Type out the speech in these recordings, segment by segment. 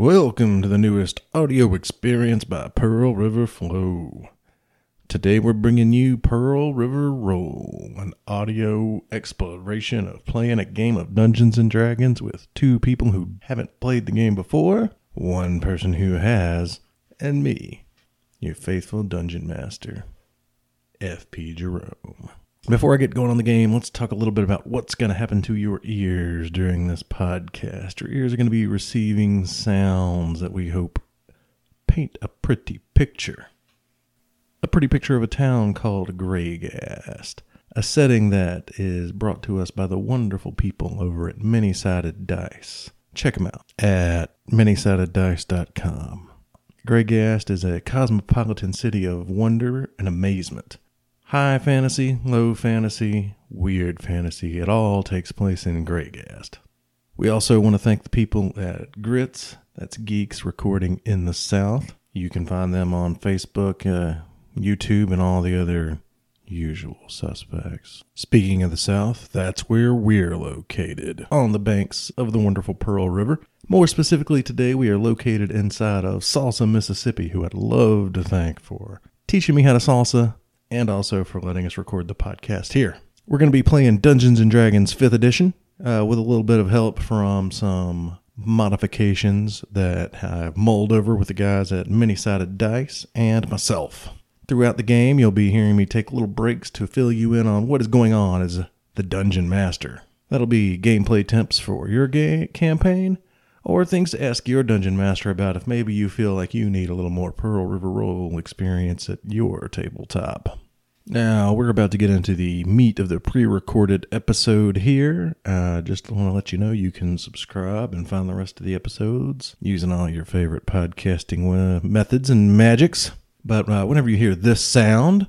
Welcome to the newest audio experience by Pearl River Flow. Today we're bringing you Pearl River Roll, an audio exploration of playing a game of Dungeons and Dragons with two people who haven't played the game before, one person who has, and me, your faithful dungeon master, FP Jerome. Before I get going on the game, let's talk a little bit about what's going to happen to your ears during this podcast. Your ears are going to be receiving sounds that we hope paint a pretty picture. A pretty picture of a town called Greygast, a setting that is brought to us by the wonderful people over at Many Sided Dice. Check them out at manysideddice.com. Greygast is a cosmopolitan city of wonder and amazement. High fantasy, low fantasy, weird fantasy, it all takes place in Greygast. We also want to thank the people at Grits, that's Geeks Recording in the South. You can find them on Facebook, uh, YouTube, and all the other usual suspects. Speaking of the South, that's where we're located, on the banks of the wonderful Pearl River. More specifically, today we are located inside of Salsa, Mississippi, who I'd love to thank for teaching me how to salsa and also for letting us record the podcast here. We're going to be playing Dungeons and Dragons 5th edition uh, with a little bit of help from some modifications that I've mulled over with the guys at Many Sided Dice and myself. Throughout the game, you'll be hearing me take little breaks to fill you in on what is going on as the Dungeon Master. That'll be gameplay tips for your ga- campaign, or things to ask your Dungeon Master about if maybe you feel like you need a little more Pearl River Roll experience at your tabletop. Now, we're about to get into the meat of the pre recorded episode here. Uh, just want to let you know you can subscribe and find the rest of the episodes using all your favorite podcasting uh, methods and magics. But uh, whenever you hear this sound,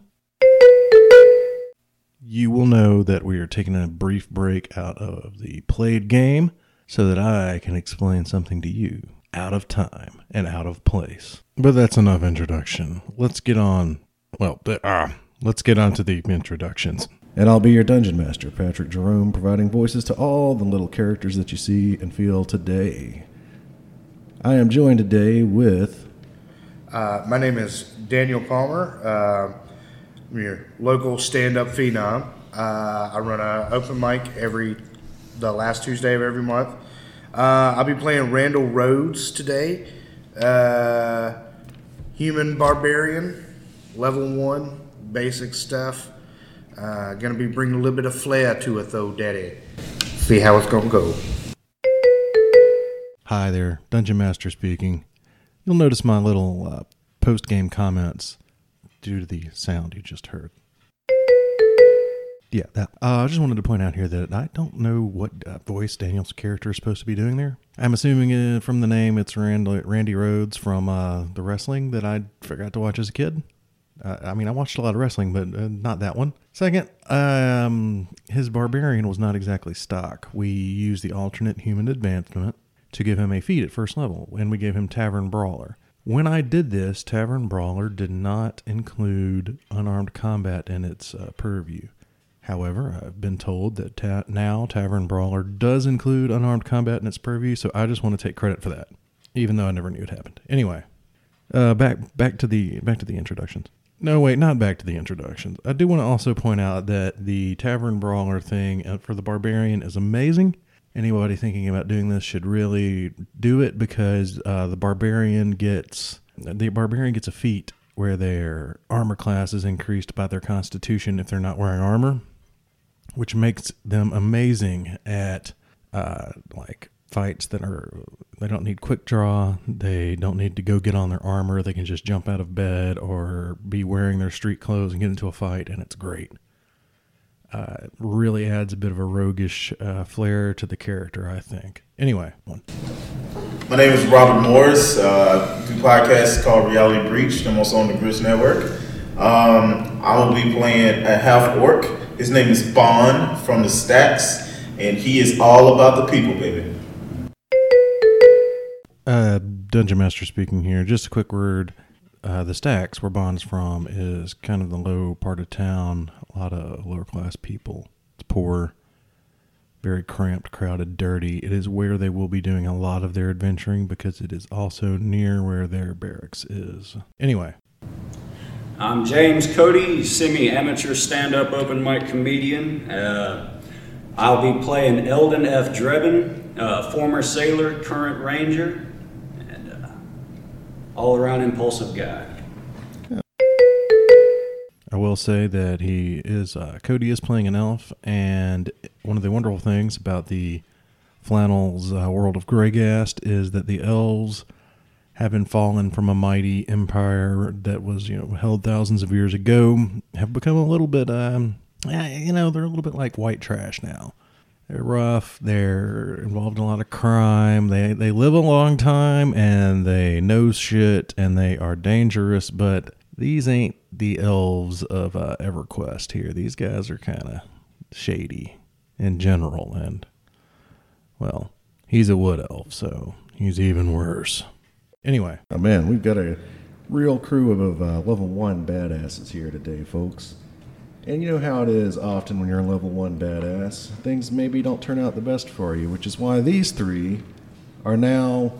you will know that we are taking a brief break out of the played game so that I can explain something to you out of time and out of place. But that's enough introduction. Let's get on. Well, ah. Let's get on to the introductions. And I'll be your dungeon master, Patrick Jerome, providing voices to all the little characters that you see and feel today. I am joined today with. Uh, my name is Daniel Palmer. Uh, I'm your local stand-up phenom. Uh, I run an open mic every the last Tuesday of every month. Uh, I'll be playing Randall Rhodes today. Uh, human barbarian, level one basic stuff. Uh, gonna be bringing a little bit of flair to it though, Daddy. See how it's gonna go. Hi there, Dungeon Master speaking. You'll notice my little uh, post game comments due to the sound you just heard. Yeah, that. Uh, I just wanted to point out here that I don't know what uh, voice Daniel's character is supposed to be doing there. I'm assuming uh, from the name it's Randy, Randy Rhodes from uh, the wrestling that I forgot to watch as a kid. Uh, I mean, I watched a lot of wrestling, but uh, not that one. Second, um, his barbarian was not exactly stock. We used the alternate human advancement to give him a feat at first level, and we gave him Tavern Brawler. When I did this, Tavern Brawler did not include unarmed combat in its purview. However, I've been told that ta- now Tavern Brawler does include unarmed combat in its purview, so I just want to take credit for that, even though I never knew it happened. Anyway, uh, back back to the back to the introductions. No, wait, not back to the introductions. I do want to also point out that the Tavern Brawler thing uh, for the Barbarian is amazing. Anybody thinking about doing this should really do it because uh, the Barbarian gets the Barbarian gets a feat where their armor class is increased by their Constitution if they're not wearing armor, which makes them amazing at uh, like fights that are they don't need quick draw they don't need to go get on their armor they can just jump out of bed or be wearing their street clothes and get into a fight and it's great. Uh, really adds a bit of a roguish uh, flair to the character i think. Anyway. One. my name is robert morris. Uh, do podcast called reality breach i'm also on the Grits network. Um, i will be playing a half orc his name is bond from the stacks and he is all about the people baby uh, Dungeon Master speaking here. Just a quick word. Uh, the stacks where Bond's from is kind of the low part of town. A lot of lower class people. It's poor. very cramped, crowded, dirty. It is where they will be doing a lot of their adventuring because it is also near where their barracks is. Anyway, I'm James Cody, semi amateur stand up open mic comedian. Uh, I'll be playing Eldon F. Drebin, uh, former sailor, current ranger, and uh, all around impulsive guy. I will say that he is uh, Cody is playing an elf, and one of the wonderful things about the Flannel's uh, world of Greygast is that the elves having fallen from a mighty empire that was you know held thousands of years ago have become a little bit um eh, you know they're a little bit like white trash now. They're rough they're involved in a lot of crime they they live a long time and they know shit and they are dangerous but these ain't the elves of uh, EverQuest here. These guys are kind of shady in general and well he's a wood elf so he's even worse Anyway, Oh man, we've got a real crew of, uh, level one badasses here today, folks. And you know how it is often when you're a level one badass. Things maybe don't turn out the best for you, which is why these three are now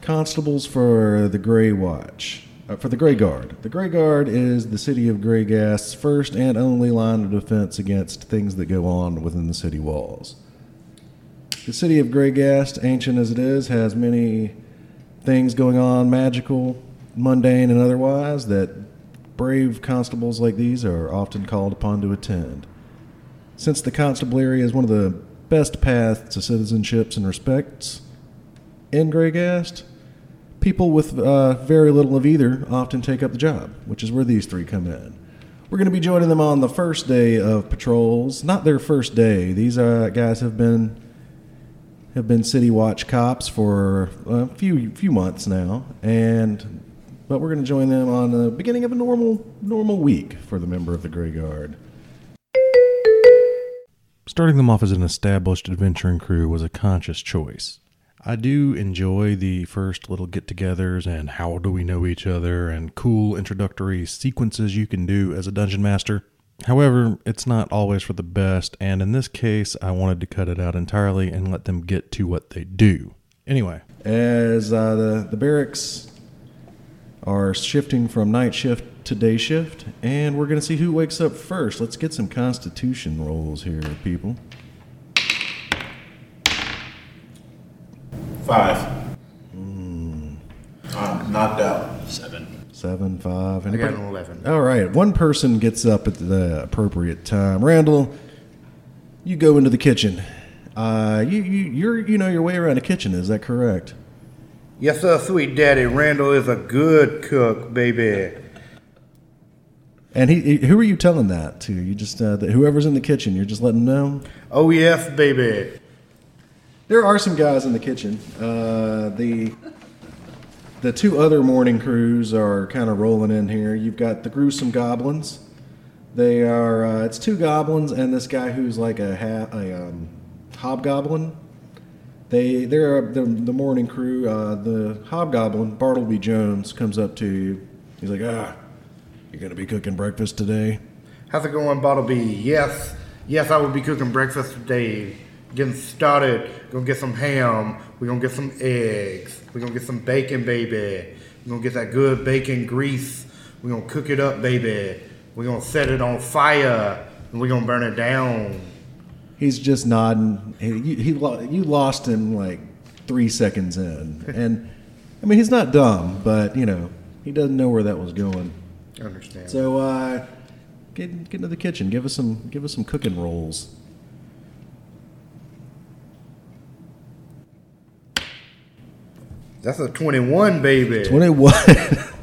constables for the Grey Watch. Uh, for the Grey Guard. The Grey Guard is the city of Greygast's first and only line of defense against things that go on within the city walls. The city of Greygast, ancient as it is, has many things going on, magical, mundane, and otherwise, that brave constables like these are often called upon to attend. Since the constabulary is one of the best paths to citizenships and respects in Greygast, people with uh, very little of either often take up the job, which is where these three come in. We're going to be joining them on the first day of patrols. Not their first day. These uh, guys have been have been city watch cops for a few few months now, and but we're going to join them on the beginning of a normal normal week for the member of the Grey Guard. starting them off as an established adventuring crew was a conscious choice. I do enjoy the first little get togethers and how do we know each other and cool introductory sequences you can do as a dungeon master. However, it's not always for the best, and in this case, I wanted to cut it out entirely and let them get to what they do. Anyway, As uh, the the barracks are shifting from night shift to day shift, and we're going to see who wakes up first. Let's get some Constitution rolls here, people. Five. I'm knocked out. Seven. Seven, five. I got an 11. All right, one person gets up at the appropriate time. Randall, you go into the kitchen. Uh, you you you're you know your way around a kitchen. Is that correct? Yes, sir, sweet daddy. Randall is a good cook, baby. And he, he- who are you telling that to? You just uh, that whoever's in the kitchen, you're just letting them know. Oh, yes, baby. There are some guys in the kitchen. Uh, the the two other morning crews are kind of rolling in here. You've got the gruesome goblins. They are uh, it's two goblins and this guy who's like a ha- a um, hobgoblin. They they're the, the morning crew. Uh, the hobgoblin Bartleby Jones comes up to you. He's like, ah, you're gonna be cooking breakfast today? How's it going, Bottleby? Yes, yes, I will be cooking breakfast today. Getting started. Gonna get some ham. We're gonna get some eggs. We're gonna get some bacon, baby. We're gonna get that good bacon grease. We're gonna cook it up, baby. We're gonna set it on fire and we're gonna burn it down. He's just nodding. He, he, he you lost him like three seconds in, and I mean he's not dumb, but you know he doesn't know where that was going. I understand. So uh, get get into the kitchen. Give us some give us some cooking rolls. That's a 21, baby. Twenty one.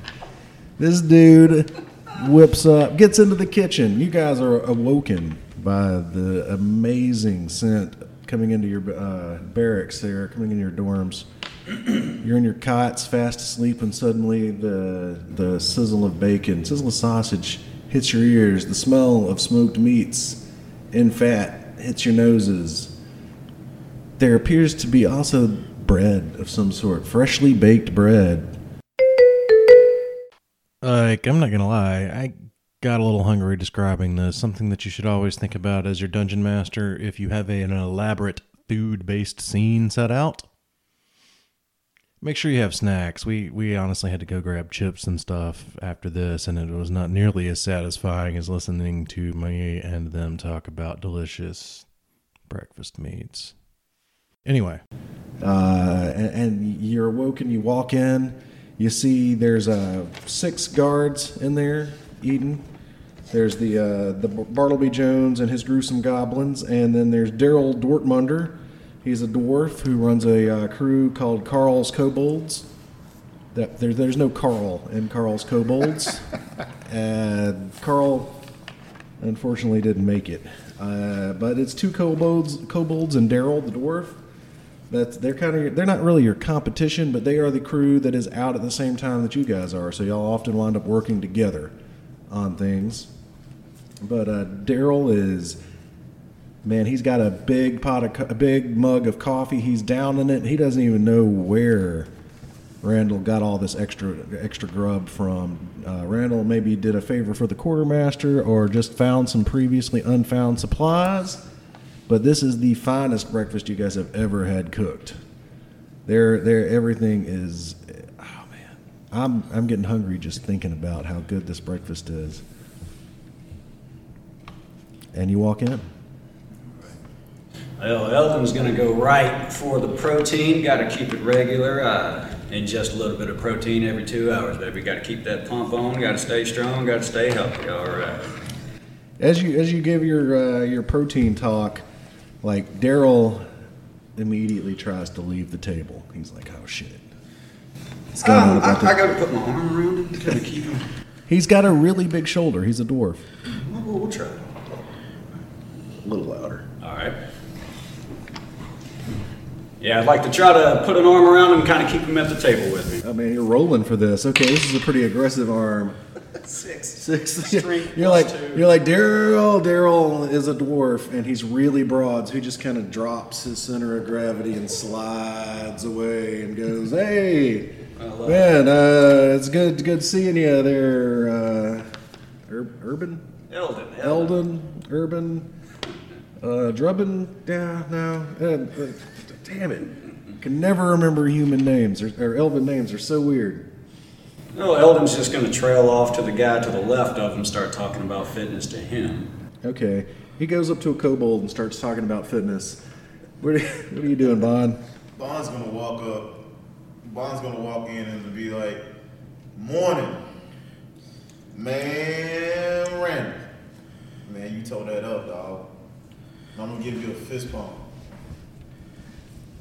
this dude whips up, gets into the kitchen. You guys are awoken by the amazing scent coming into your uh, barracks. There, coming into your dorms. You're in your cots, fast asleep, and suddenly the the sizzle of bacon, sizzle of sausage hits your ears. The smell of smoked meats in fat hits your noses. There appears to be also bread of some sort, freshly baked bread. like I'm not gonna lie, I got a little hungry describing this. Something that you should always think about as your dungeon master if you have a, an elaborate food based scene set out. Make sure you have snacks. We we honestly had to go grab chips and stuff after this, and it was not nearly as satisfying as listening to me and them talk about delicious breakfast meats. Anyway, uh, and, and you're awoken. You walk in, you see there's uh, six guards in there eating. There's the uh, the Bartleby Jones and his gruesome goblins, and then there's Daryl Dortmunder. He's a dwarf who runs a uh, crew called Carl's Kobolds. That there, there's no Carl in Carl's Kobolds, and Carl unfortunately didn't make it. Uh, but it's two kobolds, kobolds and Daryl the dwarf. That's they're kind of they're not really your competition, but they are the crew that is out at the same time that you guys are. So y'all often wind up working together on things. But uh, Daryl is man, he's got a big pot of co- a big mug of coffee. He's down in it. He doesn't even know where Randall got all this extra extra grub from. Uh, Randall maybe did a favor for the quartermaster or just found some previously unfound supplies. But this is the finest breakfast you guys have ever had cooked. There, there, everything is. Oh man, I'm I'm getting hungry just thinking about how good this breakfast is. And you walk in. Well, Eldon's going to go right for the protein. Got to keep it regular. Uh, ingest a little bit of protein every two hours, baby. Got to keep that pump on. Got to stay strong. Got to stay healthy. All right. As you as you give your uh, your protein talk, like Daryl immediately tries to leave the table. He's like, "Oh shit." What's going on Um, I, about the- I got to put my arm around him to kind of keep him. He's got a really big shoulder. He's a dwarf. We'll, we'll try. A little louder. All right. Yeah, I'd like to try to put an arm around him and kind of keep him at the table with me. Oh man, you're rolling for this. Okay, this is a pretty aggressive arm. Six. Six. You're like two. you're like Daryl. Daryl is a dwarf, and he's really broad, so he just kind of drops his center of gravity and slides away and goes, "Hey, I love man, uh, it's good good seeing you there, uh, Ur- Urban, Eldon. Eldon, Urban, uh, Drubbin. Yeah, no, uh, uh, damn it, can never remember human names or, or elven names. They're so weird." Well, Eldon's just going to trail off to the guy to the left of him, and start talking about fitness to him. Okay. He goes up to a kobold and starts talking about fitness. What are, what are you doing, Bond? Bond's gonna walk up. Bond's gonna walk in and be like, "Morning, man, Randall. Man, you tore that up, dog. I'm gonna give you a fist pump."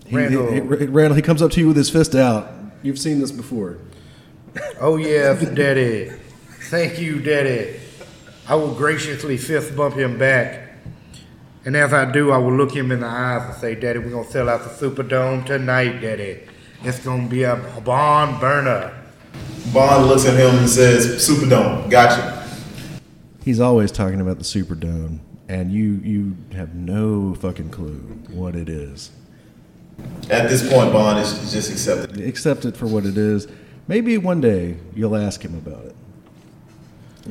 He, Randall. he- he- Randall, he comes up to you with his fist out. You've seen this before. Oh yeah, Daddy. Thank you, Daddy. I will graciously fist bump him back. And as I do, I will look him in the eyes and say, Daddy, we're gonna sell out the Superdome tonight, Daddy. It's gonna be a barn burner. Bond looks at him and says, "Superdome, gotcha." He's always talking about the Superdome, and you you have no fucking clue what it is. At this point, Bond is is just accepted. Accept it for what it is. Maybe one day you'll ask him about it.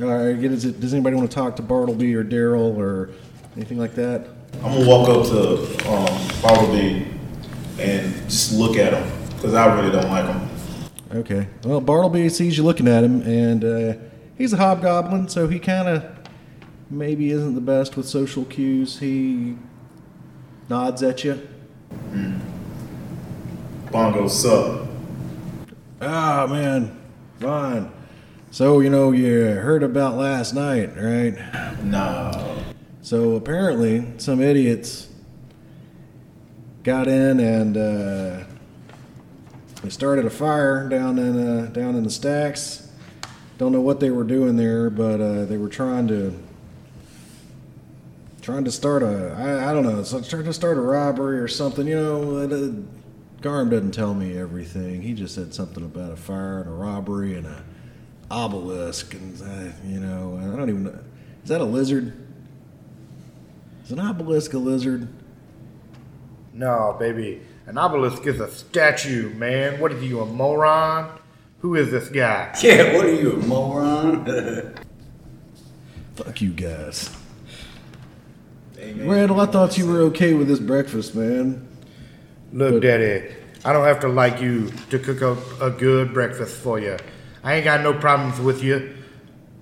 All right. Does, it, does anybody want to talk to Bartleby or Daryl or anything like that? I'm gonna walk up to um, Bartleby and just look at him because I really don't like him. Okay. Well, Bartleby sees you looking at him, and uh, he's a hobgoblin, so he kind of maybe isn't the best with social cues. He nods at you. Bond goes, "Sup?" Ah, man, fine. So you know you heard about last night, right? No. So apparently, some idiots got in and uh, they started a fire down in uh, down in the stacks. Don't know what they were doing there, but uh, they were trying to trying to start a I, I don't know, so trying to start a robbery or something. You know, uh, Garm doesn't tell me everything. He just said something about a fire and a robbery and a obelisk, and uh, you know, I don't even know. Is that a lizard? Is an obelisk a lizard? No, baby. An obelisk is a statue, man. What are you, a moron? Who is this guy? Yeah, what are you, a moron? Fuck you guys. Amen. Randall, I thought you were okay with this breakfast, man. Look, But- Daddy, I don't have to like you to cook up a good breakfast for you. I ain't got no problems with you.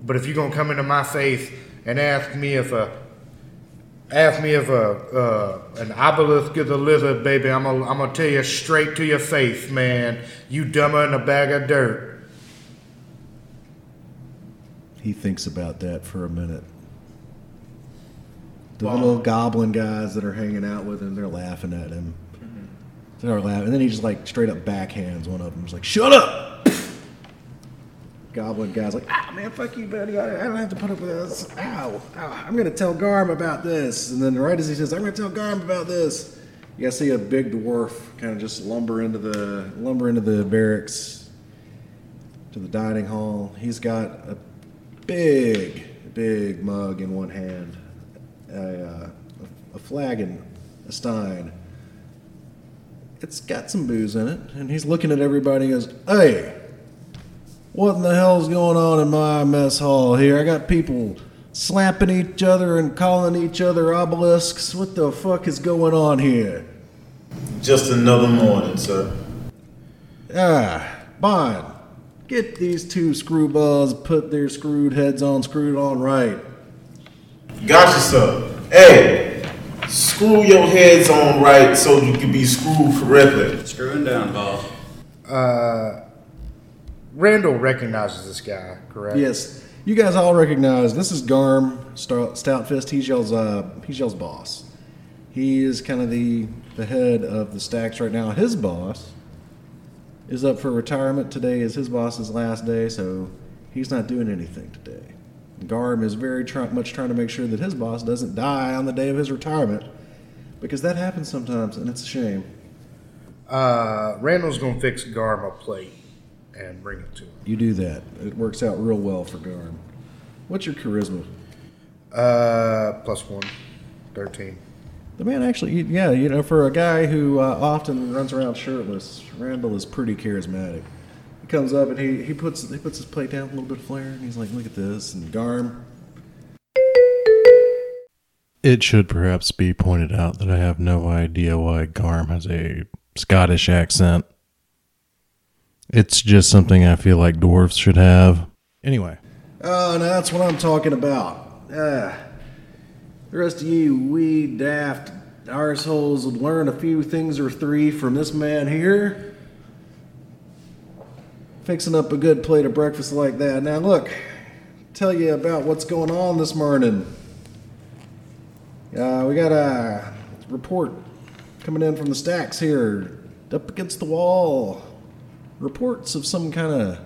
But if you're gonna come into my face and ask me if a ask me if a uh, an obelisk is a lizard, baby, I'm gonna I'm gonna tell you straight to your face, man. You dumber than a bag of dirt. He thinks about that for a minute. The little goblin guys that are hanging out with him, they're laughing at him. And then he just like straight up backhands one of them. He's like, "Shut up!" Goblin guy's like, "Ah, man, fuck you, buddy. I, don't have to put up with this. Ow, ow! I'm gonna tell Garm about this." And then right as he says, "I'm gonna tell Garm about this," you guys see a big dwarf kind of just lumber into the lumber into the barracks to the dining hall. He's got a big, big mug in one hand, a, uh, a flagon, a stein. It's got some booze in it, and he's looking at everybody and goes, Hey, what in the hell's going on in my mess hall here? I got people slapping each other and calling each other obelisks. What the fuck is going on here? Just another morning, sir. Ah, Bond, get these two screwballs, put their screwed heads on, screwed on right. Gotcha, sir. Hey, screw your heads on right so you can be screwed correctly. Screwing down, boss. Uh, Randall recognizes this guy, correct? Yes, you guys all recognize this is Garm Stout- Stoutfist. He's y'all's uh, he's y'all's boss. He is kind of the the head of the stacks right now. His boss is up for retirement today. Is his boss's last day, so he's not doing anything today. Garm is very try- much trying to make sure that his boss doesn't die on the day of his retirement, because that happens sometimes, and it's a shame. Uh, Randall's gonna fix Garm a plate and bring it to him. You do that; it works out real well for Garm. What's your charisma? Uh, plus one. 13. The man actually, yeah, you know, for a guy who uh, often runs around shirtless, Randall is pretty charismatic. Comes up and he, he puts he puts his plate down with a little bit of flair, and he's like, "Look at this." And Garm, It should perhaps be pointed out that I have no idea why Garm has a Scottish accent. It's just something I feel like dwarves should have. Anyway, oh, now that's what I'm talking about. Ah, the rest of you wee daft arseholes would learn a few things or three from this man here. Fixing up a good plate of breakfast like that. Now look, tell you about what's going on this morning. Uh, we got a report coming in from the stacks here, up against the wall. Reports of some kind of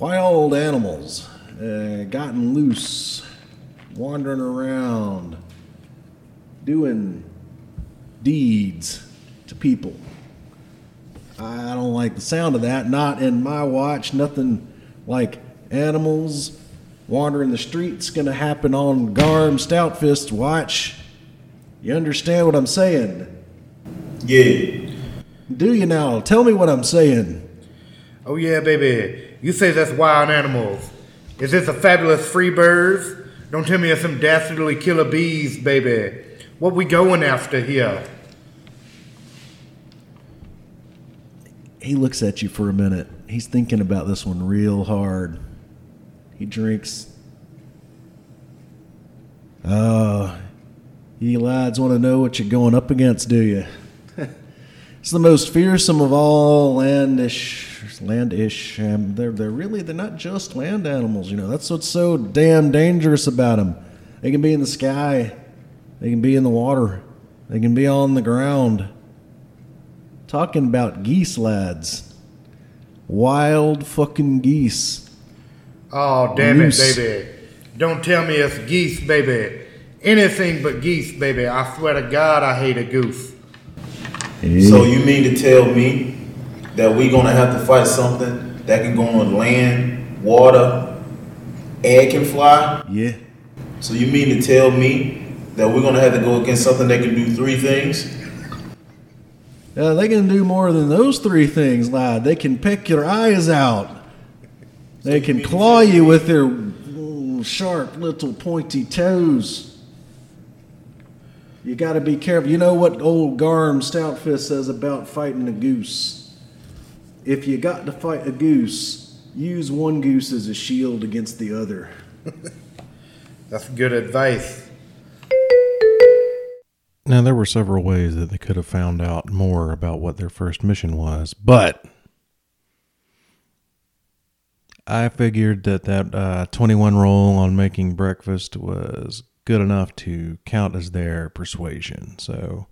wild animals uh, gotten loose, wandering around, doing deeds to people. I don't like the sound of that. Not in my watch. Nothing like animals wandering the streets going to happen on Garm Stoutfist's watch. You understand what I'm saying? Yeah. Do you now? Tell me what I'm saying. Oh, yeah, baby. You say that's wild animals. Is this a fabulous free birds? Don't tell me it's some dastardly killer bees, baby. What we going after here? He looks at you for a minute. He's thinking about this one real hard. He drinks. Oh, you lads want to know what you're going up against, do you? it's the most fearsome of all landish, landish. Um, they're they're really they're not just land animals. You know that's what's so damn dangerous about them. They can be in the sky, they can be in the water, they can be on the ground. Talking about geese, lads. Wild fucking geese. Oh, damn Loose. it, baby. Don't tell me it's geese, baby. Anything but geese, baby. I swear to God, I hate a goose. So you mean to tell me that we're gonna have to fight something that can go on land, water, air can fly? yeah. So you mean to tell me that we're gonna have to go against something that can do three things? Uh, they can do more than those three things, lad. They can pick your eyes out. They can claw you with their sharp little pointy toes. You got to be careful. You know what old Garm Stoutfist says about fighting a goose? If you got to fight a goose, use one goose as a shield against the other. That's good advice. Now, there were several ways that they could have found out more about what their first mission was, but I figured that that uh, 21 roll on making breakfast was good enough to count as their persuasion. So,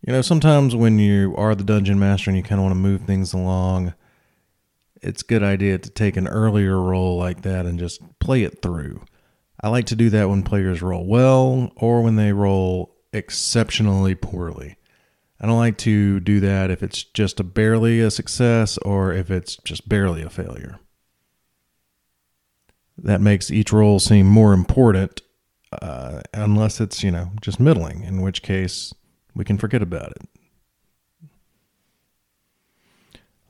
you know, sometimes when you are the dungeon master and you kind of want to move things along, it's a good idea to take an earlier roll like that and just play it through. I like to do that when players roll well or when they roll exceptionally poorly. I don't like to do that if it's just a barely a success or if it's just barely a failure. That makes each roll seem more important, uh, unless it's, you know, just middling, in which case we can forget about it.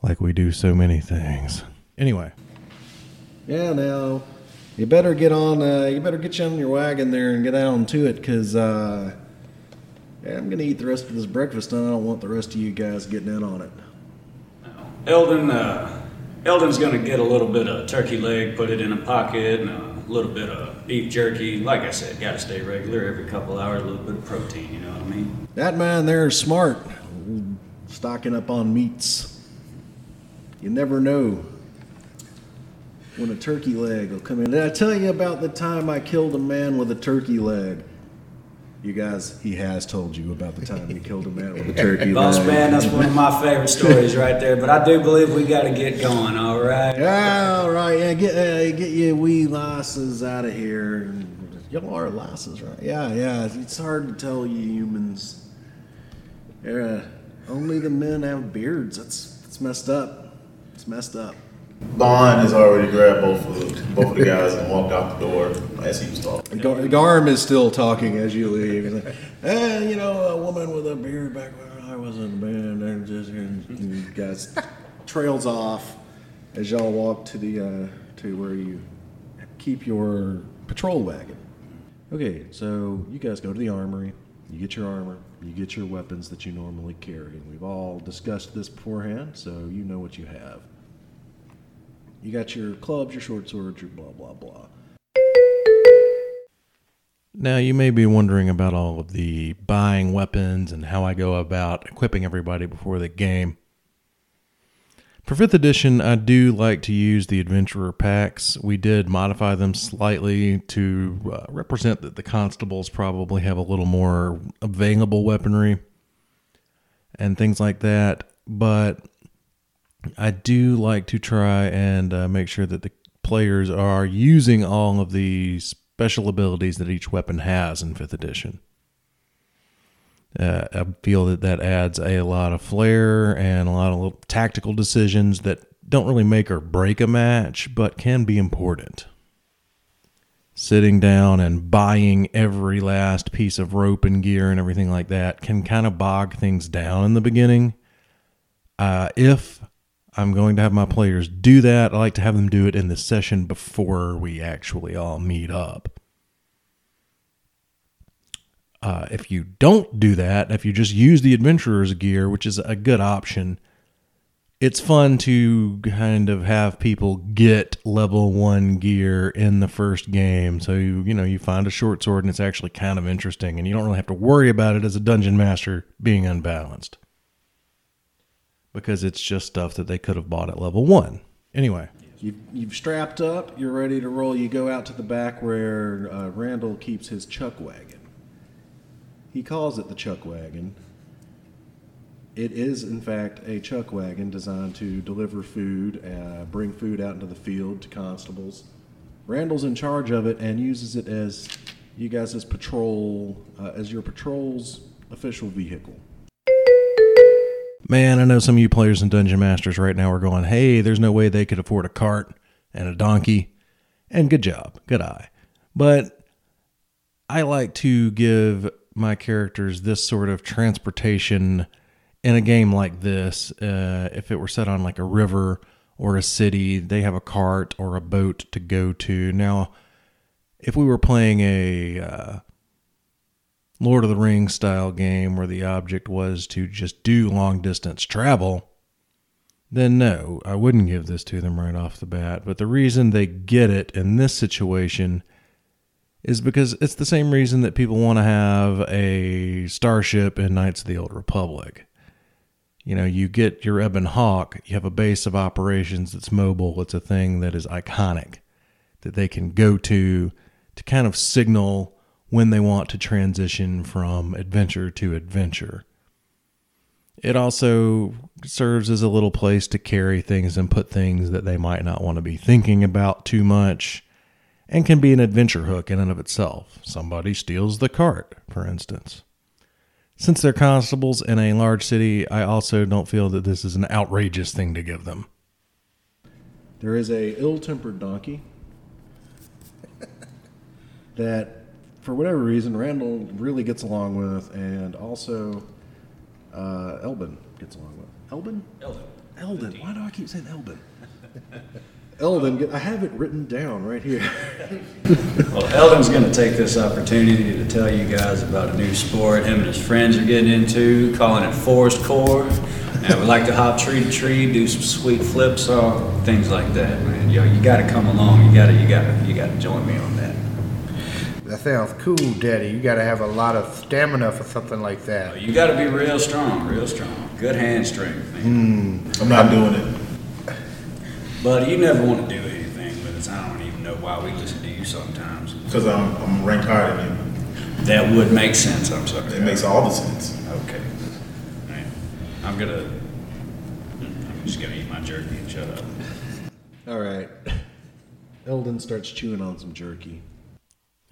Like we do so many things. Anyway, Yeah, now you better get on. Uh, you better get you on your wagon there and get out onto it, cause uh, yeah, I'm gonna eat the rest of this breakfast, and I don't want the rest of you guys getting in on it. Eldon, uh, Eldon's gonna get a little bit of turkey leg, put it in a pocket, and a little bit of beef jerky. Like I said, gotta stay regular every couple hours, a little bit of protein, you know what I mean? That man there is smart, stocking up on meats. You never know when a turkey leg will come in. Did I tell you about the time I killed a man with a turkey leg? You guys, he has told you about the time he killed a man with a turkey Boss leg. man, that's one of my favorite stories right there, but I do believe we gotta get going, All right. All right. Yeah, get uh, get your wee lasses out of here. Y'all are lasses, right? Yeah, yeah. It's hard to tell you humans. Yeah, only the men have beards. That's that's messed up. It's messed up. Bond has already grabbed both of both of the guys and walked out the door as he was talking. Gar- Garm is still talking as you leave. He's like, you know, a woman with a beard back when I was in the band. And just and guys trails off as y'all walk to the uh, to where you keep your patrol wagon. Okay, so you guys go to the armory. You get your armor. You get your weapons that you normally carry. And we've all discussed this beforehand, so you know what you have. You got your clubs, your short swords, your blah blah blah. Now, you may be wondering about all of the buying weapons and how I go about equipping everybody before the game. For 5th edition, I do like to use the Adventurer packs. We did modify them slightly to uh, represent that the constables probably have a little more available weaponry and things like that. But I do like to try and uh, make sure that the players are using all of the special abilities that each weapon has in 5th edition. Uh, I feel that that adds a lot of flair and a lot of tactical decisions that don't really make or break a match, but can be important. Sitting down and buying every last piece of rope and gear and everything like that can kind of bog things down in the beginning. Uh, if I'm going to have my players do that, I like to have them do it in the session before we actually all meet up. Uh, if you don't do that, if you just use the adventurer's gear, which is a good option, it's fun to kind of have people get level one gear in the first game. So you you know you find a short sword and it's actually kind of interesting, and you don't really have to worry about it as a dungeon master being unbalanced because it's just stuff that they could have bought at level one. Anyway, You've, you've strapped up, you're ready to roll. You go out to the back where uh, Randall keeps his chuck wagon. He calls it the chuck wagon. It is, in fact, a chuck wagon designed to deliver food, uh, bring food out into the field to constables. Randall's in charge of it and uses it as you guys' patrol, uh, as your patrol's official vehicle. Man, I know some of you players and dungeon masters right now are going, hey, there's no way they could afford a cart and a donkey. And good job, good eye. But I like to give my characters this sort of transportation in a game like this. Uh, if it were set on like a river or a city, they have a cart or a boat to go to. Now, if we were playing a uh, Lord of the Rings style game where the object was to just do long distance travel, then no, I wouldn't give this to them right off the bat. But the reason they get it in this situation is because it's the same reason that people want to have a starship in Knights of the Old Republic. You know, you get your Ebon Hawk, you have a base of operations that's mobile, it's a thing that is iconic that they can go to to kind of signal when they want to transition from adventure to adventure. It also serves as a little place to carry things and put things that they might not want to be thinking about too much, and can be an adventure hook in and of itself. Somebody steals the cart, for instance. Since they're constables in a large city, I also don't feel that this is an outrageous thing to give them. There is a ill-tempered donkey that, for whatever reason, Randall really gets along with, and also uh, Elbin gets along with. Elbin? Eldon. Eldon. Why do I keep saying Elbin? Eldon. get- I have it written down right here. Well, Eldon's going to take this opportunity to tell you guys about a new sport him and his friends are getting into, calling it forest core. And we like to hop tree to tree, do some sweet flips, or things like that, man. Yo, you got to come along. You got to, you got to, you got to join me on that. That sounds cool, Daddy. You got to have a lot of stamina for something like that. You got to be real strong, real strong. Good hand strength, man. Hmm. I'm not doing it. But you never want to do anything with us. I don't even know why we listen to you sometimes. Because I'm, I'm ranked higher than you. That would make sense. I'm sorry. It makes all the sense. Okay. Man, I'm gonna. Hmm, I'm just gonna eat my jerky and shut up. All right. Eldon starts chewing on some jerky.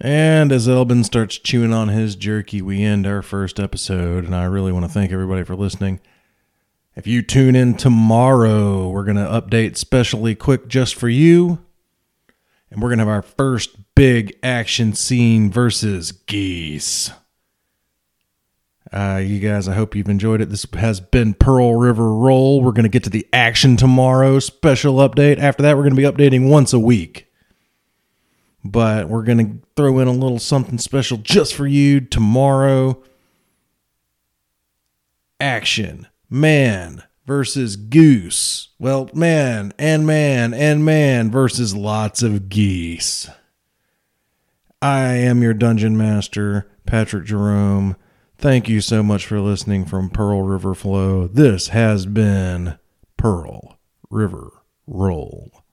And as Elbin starts chewing on his jerky, we end our first episode. And I really want to thank everybody for listening. If you tune in tomorrow, we're going to update specially quick just for you. And we're going to have our first big action scene versus geese. Uh, you guys, I hope you've enjoyed it. This has been Pearl River Roll. We're going to get to the action tomorrow. Special update. After that, we're going to be updating once a week but we're going to throw in a little something special just for you tomorrow. Action man versus goose. Well, man and man and man versus lots of geese. I am your dungeon master, Patrick Jerome. Thank you so much for listening from Pearl River Flow. This has been Pearl River Roll.